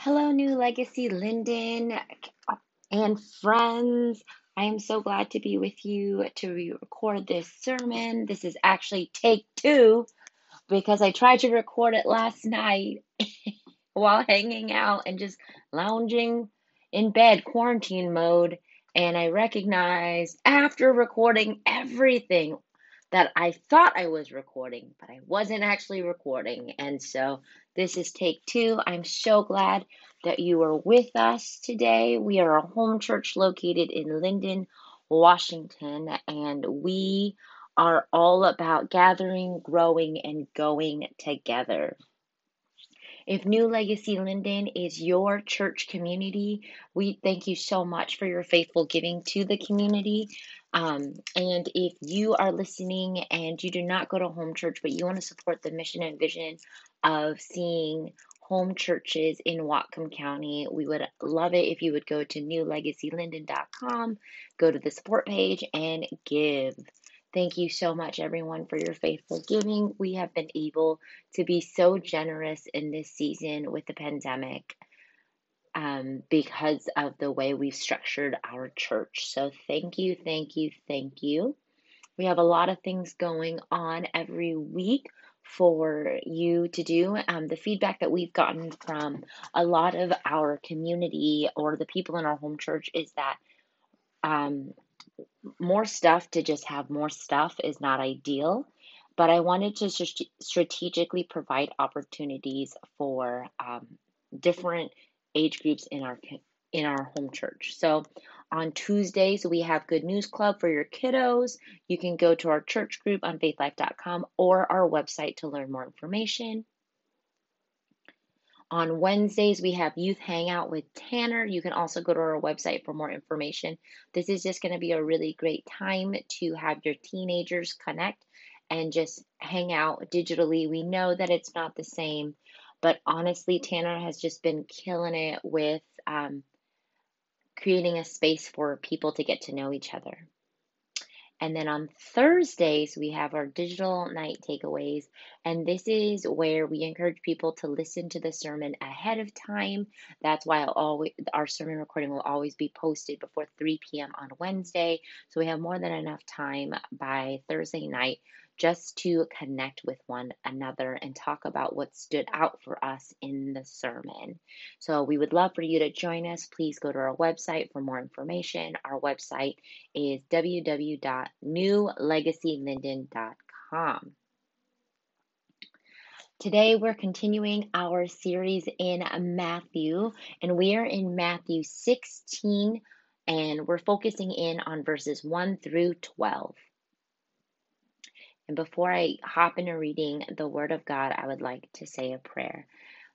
Hello, New Legacy Lynden and friends. I am so glad to be with you to re- record this sermon. This is actually take two because I tried to record it last night while hanging out and just lounging in bed, quarantine mode. And I recognized after recording everything that I thought I was recording, but I wasn't actually recording. And so this is take two. I'm so glad that you are with us today. We are a home church located in Lynden, Washington, and we are all about gathering, growing, and going together. If New Legacy Lynden is your church community, we thank you so much for your faithful giving to the community. Um, and if you are listening and you do not go to home church, but you want to support the mission and vision of seeing home churches in Whatcom County, we would love it if you would go to newlegacylynden.com, go to the support page, and give. Thank you so much, everyone, for your faithful giving. We have been able to be so generous in this season with the pandemic um, because of the way we've structured our church. So, thank you, thank you, thank you. We have a lot of things going on every week for you to do. Um, the feedback that we've gotten from a lot of our community or the people in our home church is that um, more stuff to just have more stuff is not ideal. But I wanted to strategically provide opportunities for um, different age groups in our in our home church. So on Tuesdays we have Good News Club for your kiddos. You can go to our church group on faithlife.com or our website to learn more information. On Wednesdays, we have Youth Hangout with Tanner. You can also go to our website for more information. This is just going to be a really great time to have your teenagers connect and just hang out digitally. We know that it's not the same but honestly, Tanner has just been killing it with um, creating a space for people to get to know each other. And then on Thursdays, we have our digital night takeaways. And this is where we encourage people to listen to the sermon ahead of time. That's why always, our sermon recording will always be posted before 3 p.m. on Wednesday. So we have more than enough time by Thursday night just to connect with one another and talk about what stood out for us in the sermon. So we would love for you to join us. Please go to our website for more information. Our website is www.newlegacylynden.com. Today, we're continuing our series in Matthew, and we are in Matthew 16, and we're focusing in on verses 1 through 12. And before I hop into reading the Word of God, I would like to say a prayer.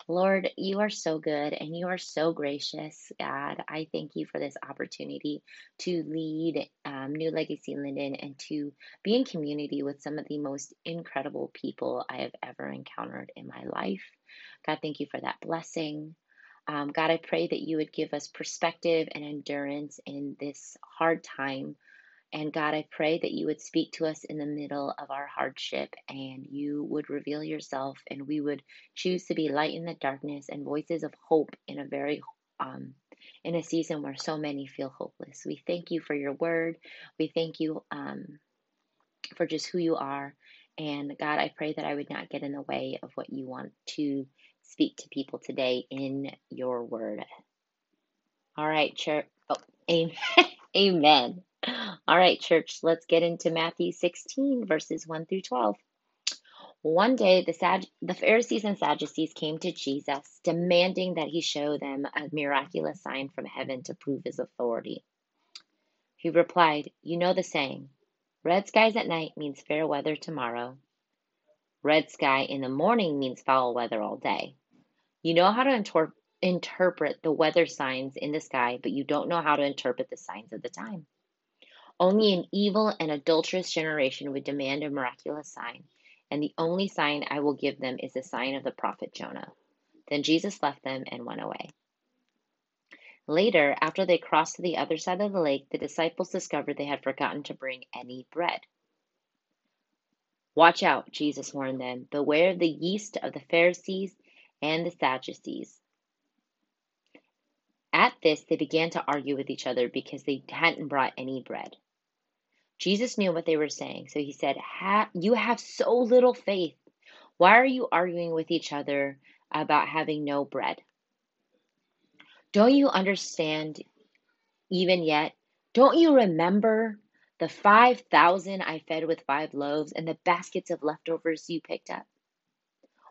Lord, you are so good and you are so gracious, God. I thank you for this opportunity to lead um, New Legacy Lynden and to be in community with some of the most incredible people I have ever encountered in my life. God, thank you for that blessing. Um, God, I pray that you would give us perspective and endurance in this hard time and God, I pray that you would speak to us in the middle of our hardship and you would reveal yourself and we would choose to be light in the darkness and voices of hope in a very um, in a season where so many feel hopeless. We thank you for your word. We thank you um, for just who you are. And God, I pray that I would not get in the way of what you want to speak to people today in your word. All right, church. Oh, amen. amen. All right, church, let's get into Matthew 16, verses 1 through 12. One day, the, Sag- the Pharisees and Sadducees came to Jesus, demanding that he show them a miraculous sign from heaven to prove his authority. He replied, You know the saying, red skies at night means fair weather tomorrow. Red sky in the morning means foul weather all day. You know how to inter- interpret the weather signs in the sky, but you don't know how to interpret the signs of the time. Only an evil and adulterous generation would demand a miraculous sign, and the only sign I will give them is the sign of the prophet Jonah. Then Jesus left them and went away. Later, after they crossed to the other side of the lake, the disciples discovered they had forgotten to bring any bread. Watch out, Jesus warned them. Beware of the yeast of the Pharisees and the Sadducees. At this, they began to argue with each other because they hadn't brought any bread. Jesus knew what they were saying, so he said, You have so little faith. Why are you arguing with each other about having no bread? Don't you understand even yet? Don't you remember the 5,000 I fed with five loaves and the baskets of leftovers you picked up?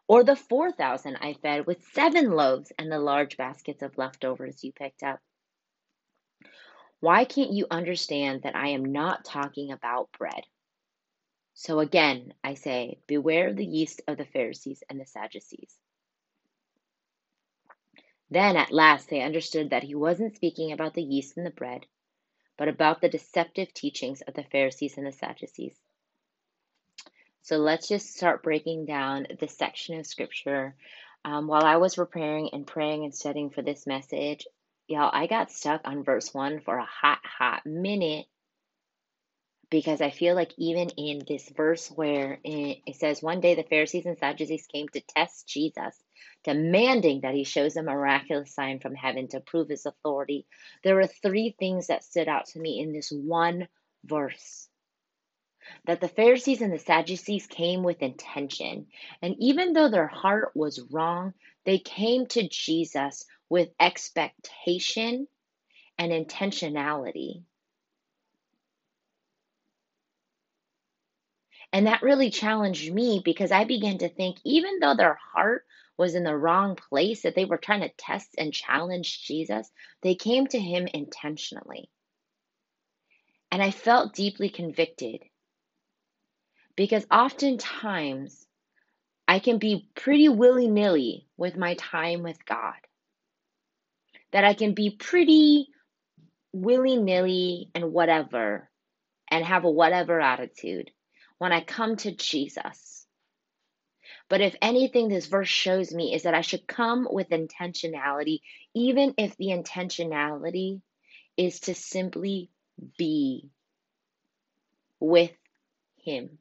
Or the 4,000 I fed with seven loaves and the large baskets of leftovers you picked up? Why can't you understand that I am not talking about bread? So again, I say, beware of the yeast of the Pharisees and the Sadducees. Then at last they understood that he wasn't speaking about the yeast and the bread, but about the deceptive teachings of the Pharisees and the Sadducees. So let's just start breaking down this section of scripture. Um, while I was preparing and praying and studying for this message, y'all, I got stuck on verse 1 for a hot, hot minute because I feel like even in this verse where it says, One day the Pharisees and Sadducees came to test Jesus, demanding that he shows a miraculous sign from heaven to prove his authority. There were three things that stood out to me in this one verse that the Pharisees and the Sadducees came with intention. And even though their heart was wrong, they came to Jesus with expectation and intentionality. And that really challenged me because I began to think, even though their heart was in the wrong place, that they were trying to test and challenge Jesus, they came to him intentionally. And I felt deeply convicted because oftentimes I can be pretty willy nilly with my time with God. That I can be pretty willy nilly and whatever and have a whatever attitude when I come to Jesus. But if anything, this verse shows me is that I should come with intentionality, even if the intentionality is to simply be with Him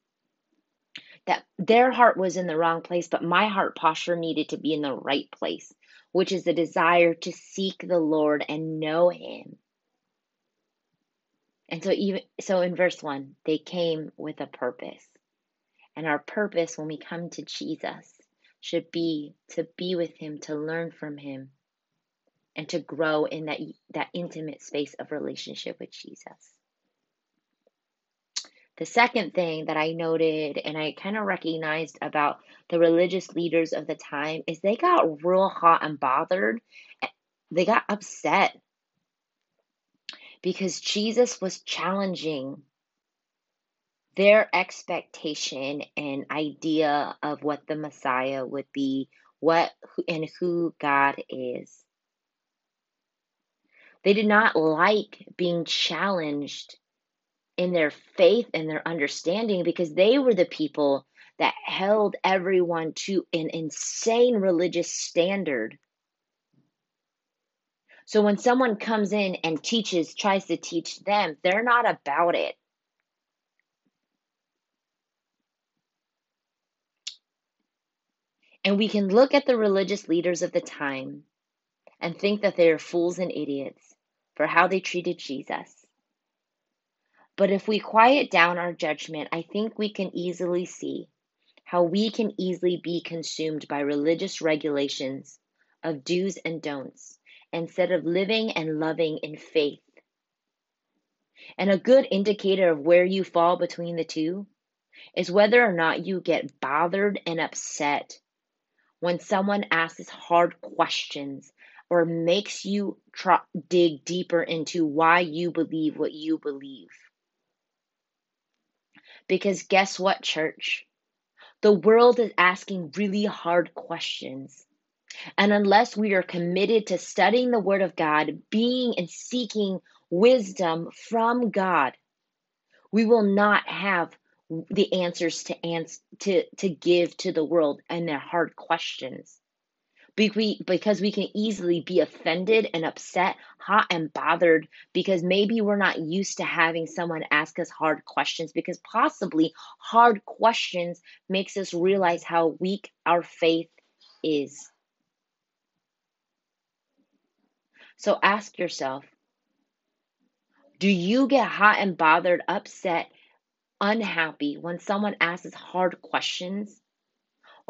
that their heart was in the wrong place, but my heart posture needed to be in the right place, which is the desire to seek the Lord and know Him. And so, even so, in verse one, they came with a purpose, and our purpose when we come to Jesus should be to be with Him, to learn from Him, and to grow in that that intimate space of relationship with Jesus. The second thing that I noted and I kind of recognized about the religious leaders of the time is they got real hot and bothered. They got upset because Jesus was challenging their expectation and idea of what the Messiah would be, what and who God is. They did not like being challenged in their faith and their understanding because they were the people that held everyone to an insane religious standard. So when someone comes in and teaches, tries to teach them, they're not about it. And we can look at the religious leaders of the time and think that they are fools and idiots for how they treated Jesus. But if we quiet down our judgment, I think we can easily see how we can easily be consumed by religious regulations of do's and don'ts instead of living and loving in faith. And a good indicator of where you fall between the two is whether or not you get bothered and upset when someone asks hard questions or makes you try, dig deeper into why you believe what you believe. Because guess what, church? The world is asking really hard questions. And unless we are committed to studying the Word of God, being and seeking wisdom from God, we will not have the answers to, ans- to, to give to the world and their hard questions because we can easily be offended and upset, hot and bothered because maybe we're not used to having someone ask us hard questions because possibly hard questions makes us realize how weak our faith is. So ask yourself do you get hot and bothered, upset, unhappy when someone asks hard questions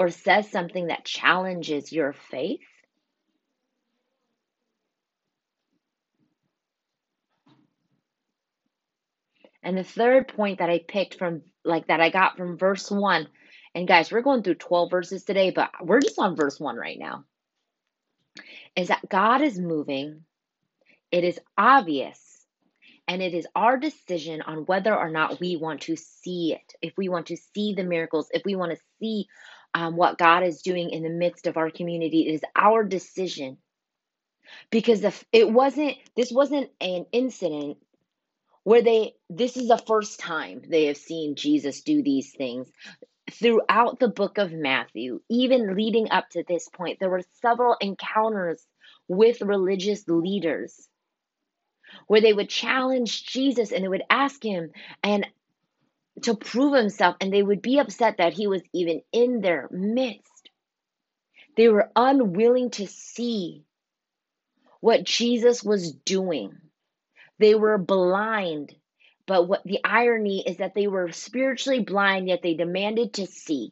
or says something that challenges your faith? And the third point that I picked from, like, that I got from verse one, and guys, we're going through 12 verses today, but we're just on verse one right now, is that God is moving. It is obvious, and it is our decision on whether or not we want to see it. If we want to see the miracles, if we want to see um, what God is doing in the midst of our community, it is our decision. Because if it wasn't, this wasn't an incident where they this is the first time they have seen Jesus do these things. Throughout the book of Matthew, even leading up to this point, there were several encounters with religious leaders where they would challenge Jesus and they would ask him and to prove himself and they would be upset that he was even in their midst. They were unwilling to see what Jesus was doing. They were blind. But what the irony is that they were spiritually blind, yet they demanded to see.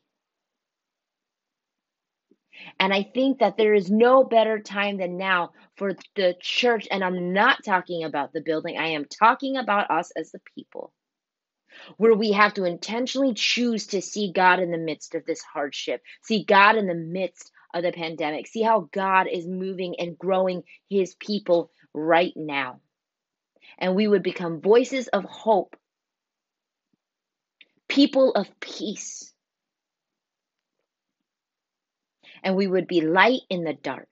And I think that there is no better time than now for the church. And I'm not talking about the building, I am talking about us as the people, where we have to intentionally choose to see God in the midst of this hardship, see God in the midst of the pandemic, see how God is moving and growing his people right now and we would become voices of hope, people of peace, and we would be light in the dark.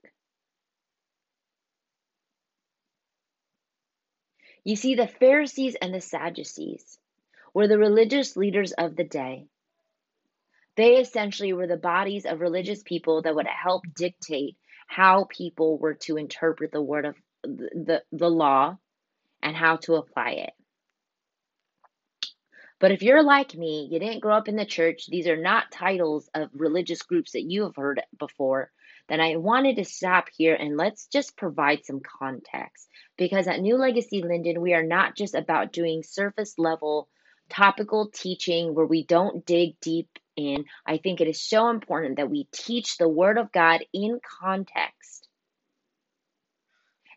You see, the Pharisees and the Sadducees were the religious leaders of the day. They essentially were the bodies of religious people that would help dictate how people were to interpret the word of the, the, law and how to apply it. But if you're like me, you didn't grow up in the church, these are not titles of religious groups that you have heard before, then I wanted to stop here and let's just provide some context. Because at New Legacy Lynden, we are not just about doing surface level topical teaching where we don't dig deep in. I think it is so important that we teach the Word of God in context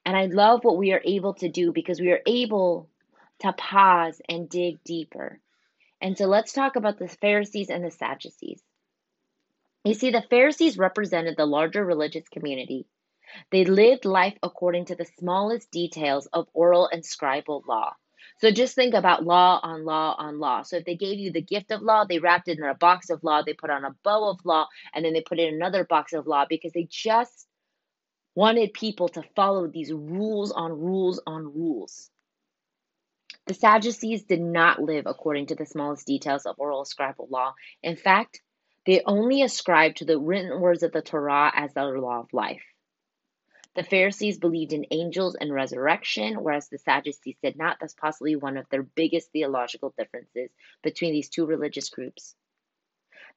and I love what we are able to do because we are able to pause and dig deeper. And so let's talk about the Pharisees and the Sadducees. You see, the Pharisees represented the larger religious community. They lived life according to the smallest details of oral and scribal law. So just think about law on law on law. So if they gave you the gift of law, they wrapped it in a box of law, they put on a bow of law, and then they put in another box of law because they just wanted people to follow these rules on rules on rules. The Sadducees did not live according to the smallest details of oral scribal law. In fact, they only ascribed to the written words of the Torah as their law of life. The Pharisees believed in angels and resurrection, whereas the Sadducees did not. That's possibly one of their biggest theological differences between these two religious groups.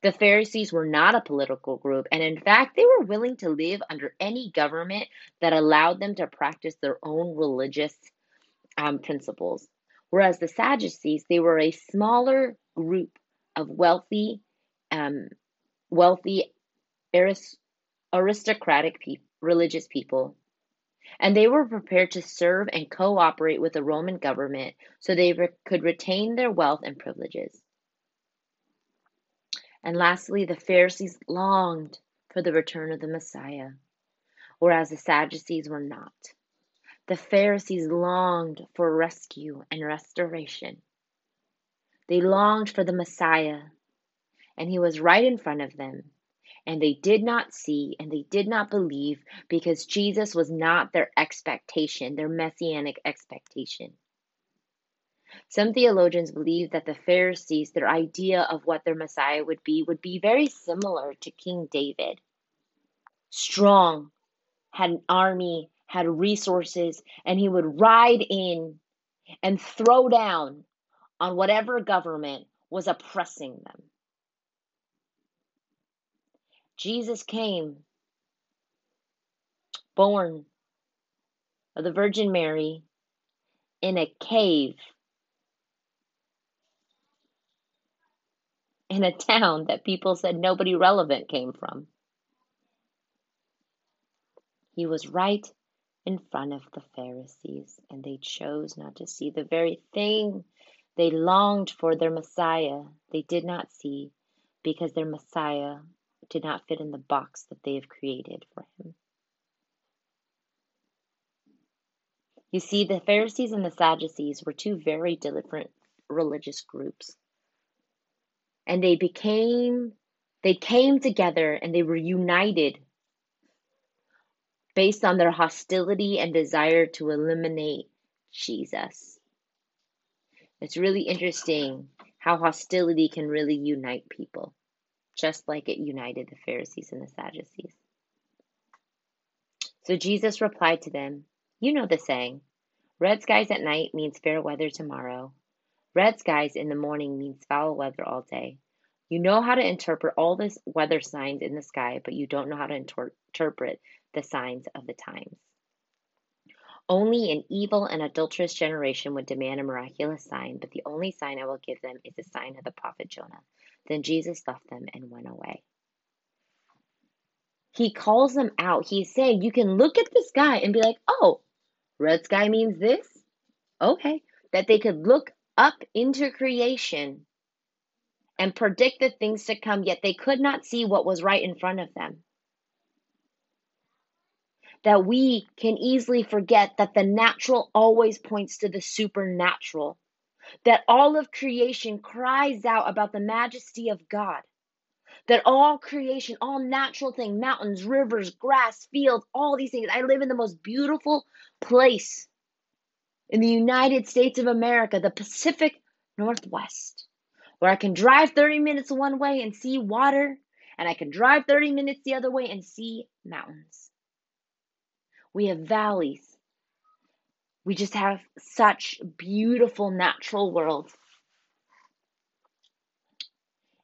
The Pharisees were not a political group, and in fact, they were willing to live under any government that allowed them to practice their own religious um, principles. Whereas the Sadducees, they were a smaller group of wealthy, um, wealthy, aristocratic pe- religious people, and they were prepared to serve and cooperate with the Roman government so they re- could retain their wealth and privileges. And lastly, the Pharisees longed for the return of the Messiah, whereas the Sadducees were not. The Pharisees longed for rescue and restoration. They longed for the Messiah, and he was right in front of them. And they did not see and they did not believe because Jesus was not their expectation, their messianic expectation. Some theologians believe that the Pharisees, their idea of what their Messiah would be, would be very similar to King David. Strong, had an army, had resources, and he would ride in and throw down on whatever government was oppressing them. Jesus came, born of the Virgin Mary in a cave in a town that people said nobody relevant came from. He was right in front of the Pharisees, and they chose not to see the very thing they longed for their Messiah. They did not see because their Messiah did not fit in the box that they have created for him. You see, the Pharisees and the Sadducees were two very different religious groups. And they became, they came together and they were united based on their hostility and desire to eliminate Jesus. It's really interesting how hostility can really unite people, just like it united the Pharisees and the Sadducees. So Jesus replied to them, You know the saying, red skies at night means fair weather tomorrow. Red skies in the morning means foul weather all day. You know how to interpret all the weather signs in the sky, but you don't know how to inter- interpret the signs of the times. Only an evil and adulterous generation would demand a miraculous sign, but the only sign I will give them is the sign of the prophet Jonah. Then Jesus left them and went away. He calls them out. He's saying, You can look at the sky and be like, Oh, red sky means this. Okay. That they could look up into creation and predict the things to come, yet they could not see what was right in front of them that we can easily forget that the natural always points to the supernatural. That all of creation cries out about the majesty of God. That all creation, all natural things, mountains, rivers, grass, fields, all these things. I live in the most beautiful place in the United States of America, the Pacific Northwest, where I can drive 30 minutes one way and see water, and I can drive 30 minutes the other way and see mountains. We have valleys. We just have such beautiful natural worlds.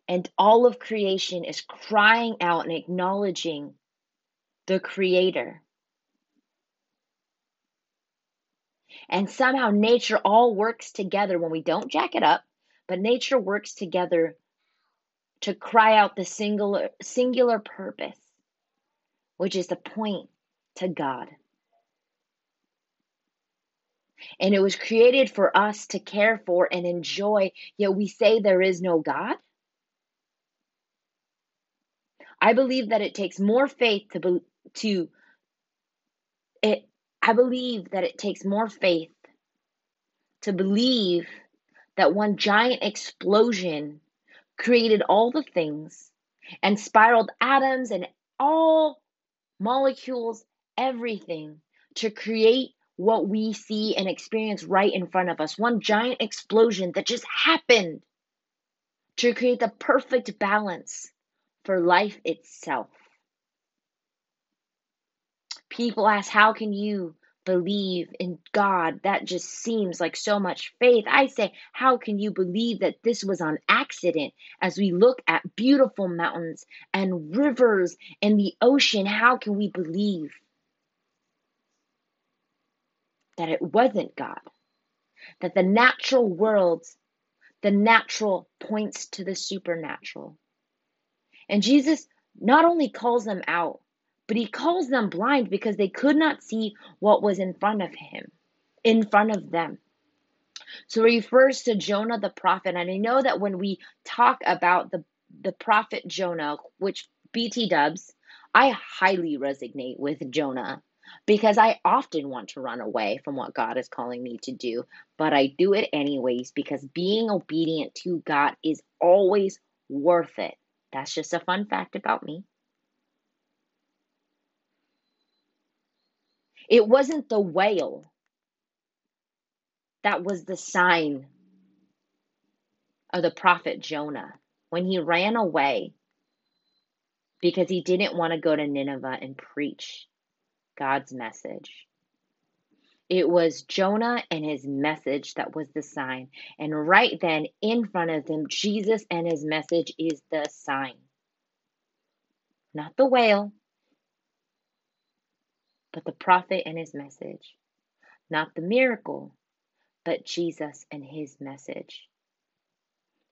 And all of creation is crying out and acknowledging the Creator. And somehow nature all works together when we don't jack it up, but nature works together to cry out the singular singular purpose, which is to point to God. And it was created for us to care for and enjoy, yet we say there is no God. I believe that it takes more faith to be, to it I believe that it takes more faith to believe that one giant explosion created all the things and spiraled atoms and all molecules, everything to create what we see and experience right in front of us. One giant explosion that just happened to create the perfect balance for life itself. People ask, How can you believe in God? That just seems like so much faith. I say, How can you believe that this was on accident? As we look at beautiful mountains and rivers and the ocean, how can we believe that it wasn't God, that the natural world, the natural points to the supernatural. And Jesus not only calls them out, but he calls them blind because they could not see what was in front of him, in front of them. So he refers to Jonah the prophet. And I know that when we talk about the, the prophet Jonah, which BT dubs, I highly resonate with Jonah because I often want to run away from what God is calling me to do, but I do it anyways because being obedient to God is always worth it. That's just a fun fact about me. It wasn't the whale that was the sign of the prophet Jonah when he ran away because he didn't want to go to Nineveh and preach God's message. It was Jonah and his message that was the sign. And right then, in front of them, Jesus and his message is the sign. Not the whale, but the prophet and his message. not the miracle, but Jesus and his message.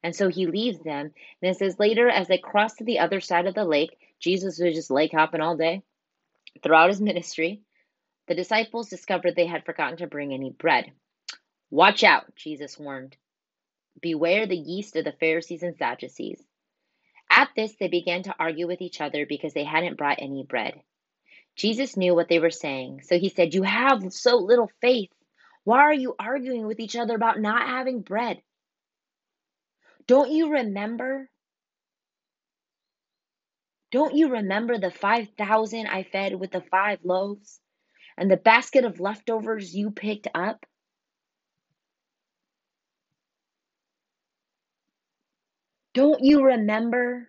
And so he leaves them. And it says later, as they crossed to the other side of the lake, Jesus was just lake hopping all day throughout his ministry. The disciples discovered they had forgotten to bring any bread. Watch out, Jesus warned. Beware the yeast of the Pharisees and Sadducees. At this, they began to argue with each other because they hadn't brought any bread. Jesus knew what they were saying, so he said, You have so little faith. Why are you arguing with each other about not having bread? Don't you remember? Don't you remember the 5,000 I fed with the five loaves and the basket of leftovers you picked up? Don't you remember?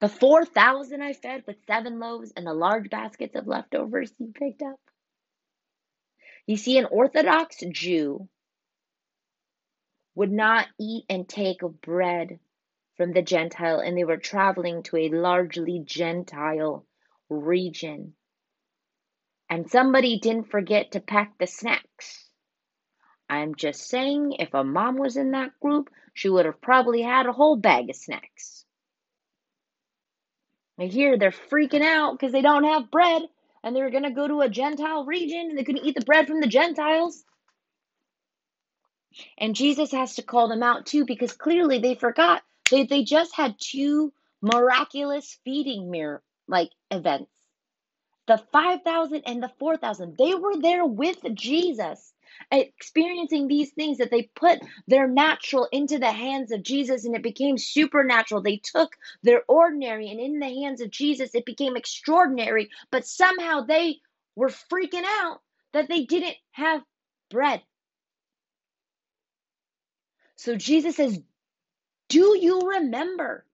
The 4,000 I fed with seven loaves and the large baskets of leftovers you picked up? You see, an Orthodox Jew would not eat and take of bread from the Gentile, and they were traveling to a largely Gentile region. And somebody didn't forget to pack the snacks. I'm just saying, if a mom was in that group, she would have probably had a whole bag of snacks. I hear they're freaking out because they don't have bread and they were going to go to a Gentile region and they couldn't eat the bread from the Gentiles. And Jesus has to call them out too because clearly they forgot. They, they just had two miraculous feeding mirror like events the 5,000 and the 4,000. They were there with Jesus experiencing these things that they put their natural into the hands of Jesus and it became supernatural. They took their ordinary and in the hands of Jesus it became extraordinary, but somehow they were freaking out that they didn't have bread. So Jesus says, Do you remember?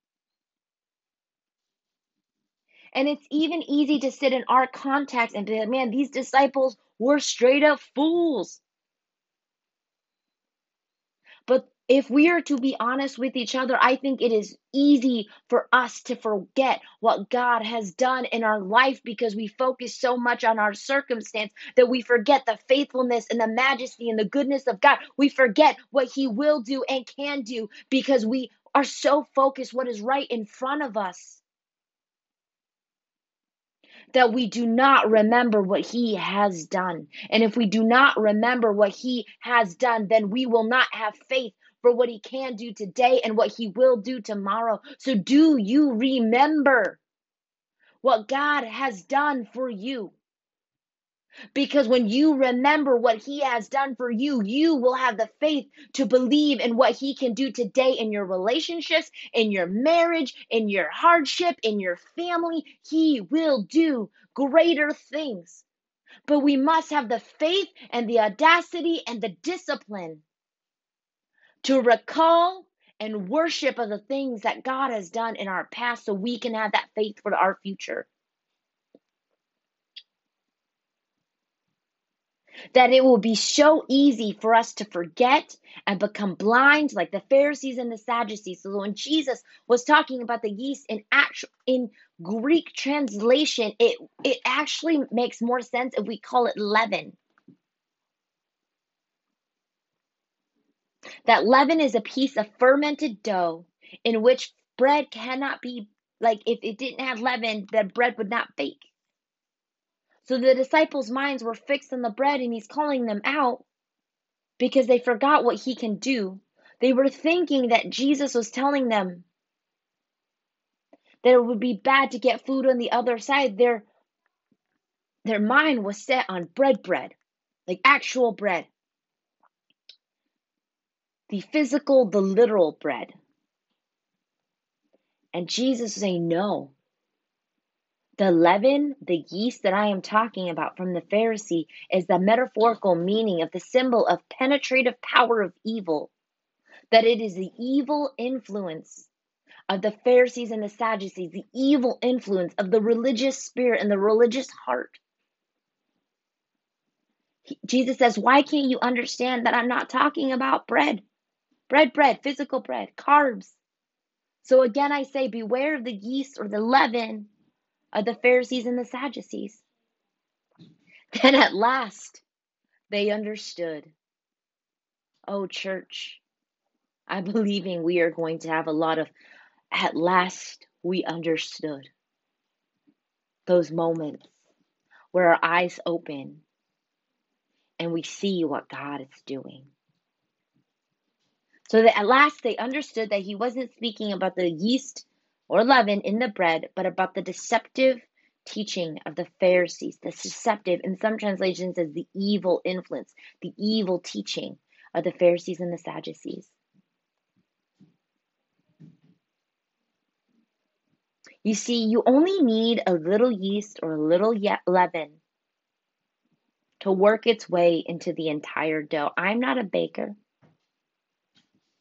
And it's even easy to sit in our context and be like, man, these disciples were straight up fools. But if we are to be honest with each other, I think it is easy for us to forget what God has done in our life because we focus so much on our circumstance that we forget the faithfulness and the majesty and the goodness of God. We forget what He will do and can do because we are so focused what is right in front of us that we do not remember what he has done. And if we do not remember what he has done, then we will not have faith for what he can do today and what he will do tomorrow. So, do you remember what God has done for you? Because when you remember what He has done for you, you will have the faith to believe in what He can do today in your relationships, in your marriage, in your hardship, in your family. He will do greater things. But we must have the faith and the audacity and the discipline to recall and worship of the things that God has done in our past so we can have that faith for our future. that it will be so easy for us to forget and become blind like the Pharisees and the Sadducees. So when Jesus was talking about the yeast in actual in Greek translation, it it actually makes more sense if we call it leaven. That leaven is a piece of fermented dough in which bread cannot be like if it didn't have leaven, the bread would not bake. So the disciples' minds were fixed on the bread, and he's calling them out because they forgot what he can do. They were thinking that Jesus was telling them that it would be bad to get food on the other side. Their, their mind was set on bread, bread, like actual bread. The physical, the literal bread. And Jesus was saying, No, the leaven, the yeast that I am talking about from the Pharisee, is the metaphorical meaning of the symbol of penetrative power of evil. That it is the evil influence of the Pharisees and the Sadducees, the evil influence of the religious spirit and the religious heart. Jesus says, Why can't you understand that I'm not talking about bread? Bread, bread, physical bread, carbs. So again, I say, beware of the yeast or the leaven of the Pharisees and the Sadducees. Then at last they understood. Oh, church, I'm believing we are going to have a lot of at last we understood those moments where our eyes open and we see what God is doing. So that at last they understood that he wasn't speaking about the yeast or leaven in the bread, but about the deceptive teaching of the Pharisees, the deceptive, in some translations, as the evil influence, the evil teaching of the Pharisees and the Sadducees. You see, you only need a little yeast or a little leaven to work its way into the entire dough. I'm not a baker.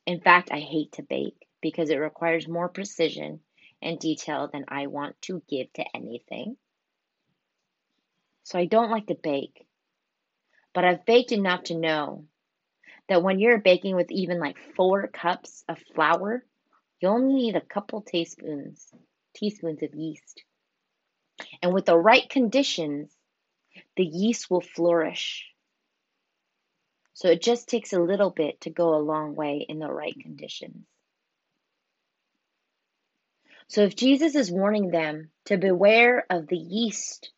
In fact, I hate to bake because it requires more precision and detail than I want to give to anything. So I don't like to bake. But I've baked enough to know that when you're baking with even like four cups of flour, you only need a couple teaspoons, teaspoons of yeast. And with the right conditions, the yeast will flourish. So it just takes a little bit to go a long way in the right conditions. So if Jesus is warning them to beware of the yeast,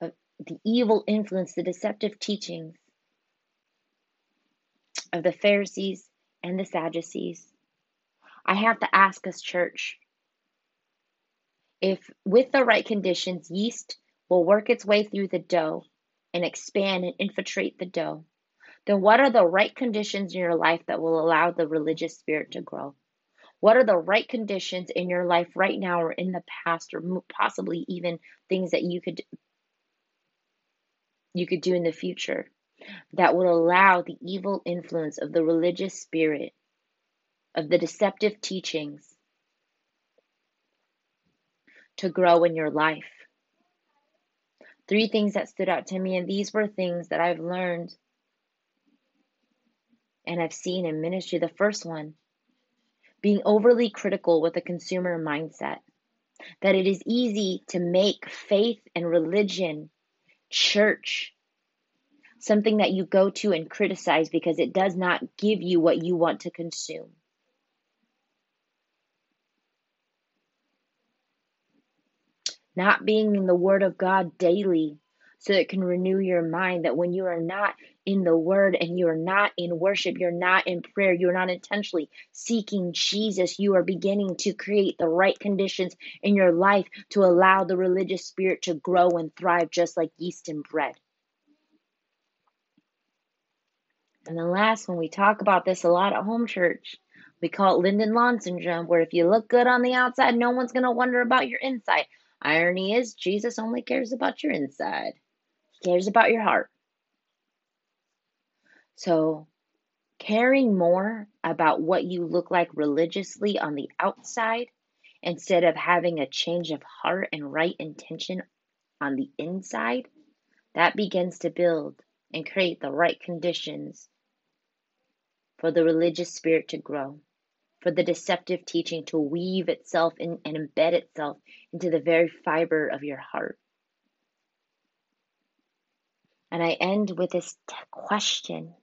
of the evil influence, the deceptive teachings of the Pharisees and the Sadducees, I have to ask us, church, if with the right conditions, yeast will work its way through the dough and expand and infiltrate the dough, then what are the right conditions in your life that will allow the religious spirit to grow? What are the right conditions in your life right now or in the past or possibly even things that you could you could do in the future that would allow the evil influence of the religious spirit of the deceptive teachings to grow in your life? Three things that stood out to me and these were things that I've learned and I've seen in ministry. The first one, being overly critical with a consumer mindset, that it is easy to make faith and religion, church, something that you go to and criticize because it does not give you what you want to consume. Not being in the Word of God daily so it can renew your mind that when you are not in the word and you're not in worship, you're not in prayer, you're not intentionally seeking Jesus, you are beginning to create the right conditions in your life to allow the religious spirit to grow and thrive just like yeast and bread. And the last one, we talk about this a lot at home church. We call it Lynden Lawn syndrome, where if you look good on the outside, no one's going to wonder about your inside. Irony is, Jesus only cares about your inside, cares about your heart. So, caring more about what you look like religiously on the outside instead of having a change of heart and right intention on the inside, that begins to build and create the right conditions for the religious spirit to grow, for the deceptive teaching to weave itself in, and embed itself into the very fiber of your heart. And I end with this question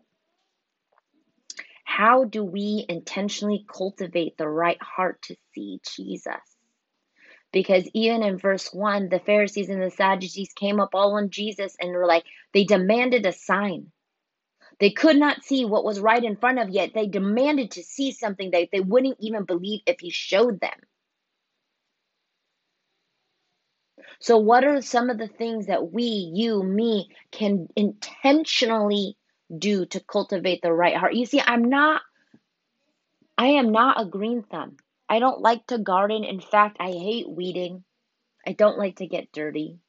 how do we intentionally cultivate the right heart to see Jesus? Because even in verse 1, the Pharisees and the Sadducees came up all on Jesus and were like, they demanded a sign. They could not see what was right in front of yet. They demanded to see something that they wouldn't even believe if he showed them. So, what are some of the things that we, you, me, can intentionally do to cultivate the right heart. You see, I'm not, I am not a green thumb. I don't like to garden. In fact, I hate weeding. I don't like to get dirty.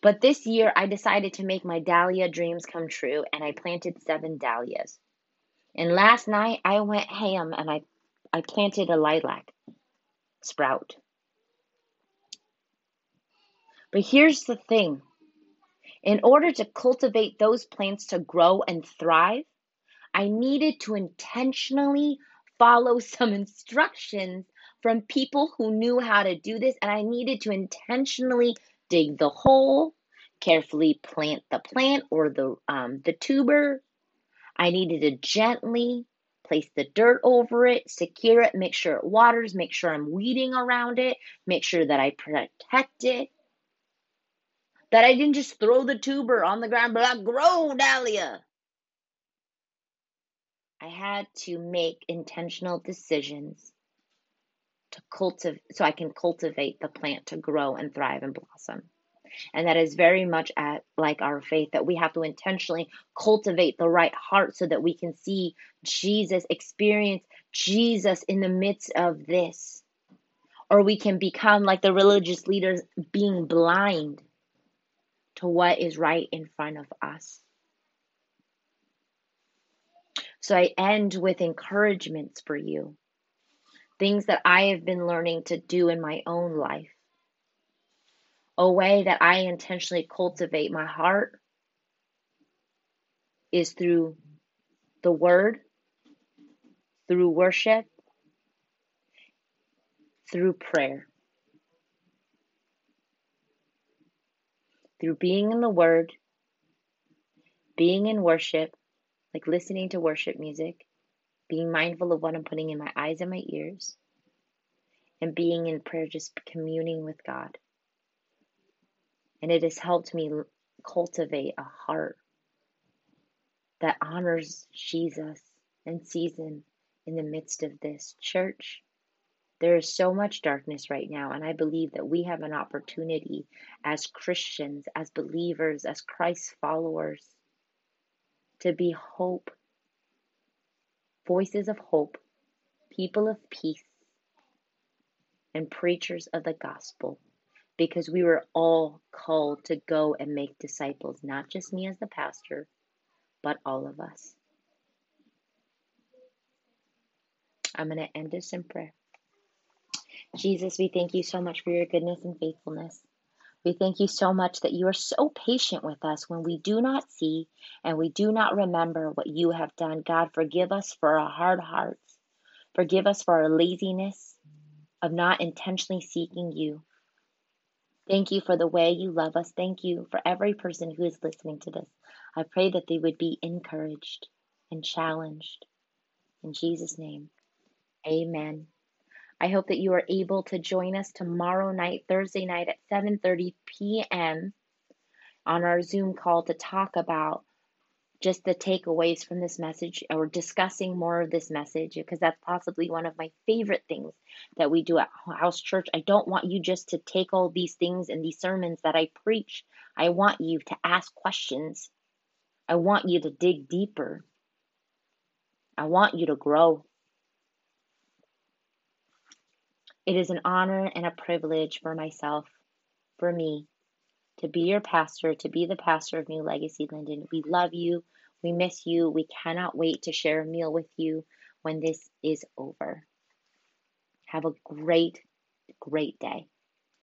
But this year, I decided to make my dahlia dreams come true and I planted seven dahlias. And last night, I went ham and I, I planted a lilac sprout. But here's the thing in order to cultivate those plants to grow and thrive, I needed to intentionally follow some instructions from people who knew how to do this, and I needed to intentionally dig the hole, carefully plant the plant or the um, the tuber. I needed to gently place the dirt over it, secure it, make sure it waters, make sure I'm weeding around it, make sure that I protect it. That I didn't just throw the tuber on the ground, but I grow, Dahlia. I had to make intentional decisions to cultivate so I can cultivate the plant to grow and thrive and blossom. And that is very much at like our faith that we have to intentionally cultivate the right heart so that we can see Jesus, experience Jesus in the midst of this. Or we can become like the religious leaders, being blind to what is right in front of us. So I end with encouragements for you, things that I have been learning to do in my own life a way that I intentionally cultivate my heart is through the word, through worship, through prayer. Through being in the word, being in worship, like listening to worship music, being mindful of what I'm putting in my eyes and my ears, and being in prayer, just communing with God. And it has helped me cultivate a heart that honors Jesus and sees Him in the midst of this. Church, there is so much darkness right now, and I believe that we have an opportunity as Christians, as believers, as Christ followers to be hope, voices of hope, people of peace, and preachers of the gospel because we were all called to go and make disciples, not just me as the pastor, but all of us. I'm going to end this in prayer. Jesus, we thank you so much for your goodness and faithfulness. We thank you so much that you are so patient with us when we do not see and we do not remember what you have done. God, forgive us for our hard hearts. Forgive us for our laziness of not intentionally seeking you. Thank you for the way you love us. Thank you for every person who is listening to this. I pray that they would be encouraged and challenged. In Jesus' name, amen. I hope that you are able to join us tomorrow night, Thursday night at 7:30 p.m. on our Zoom call to talk about just the takeaways from this message or discussing more of this message because that's possibly one of my favorite things that we do at house church. I don't want you just to take all these things and these sermons that i preach. I want you to ask questions. I want you to dig deeper. I want you to grow it is an honor and a privilege for myself for me to be your pastor, to be the pastor of New Legacy Lynden. We love you. We miss you. We cannot wait to share a meal with you when this is over. Have a great, great day.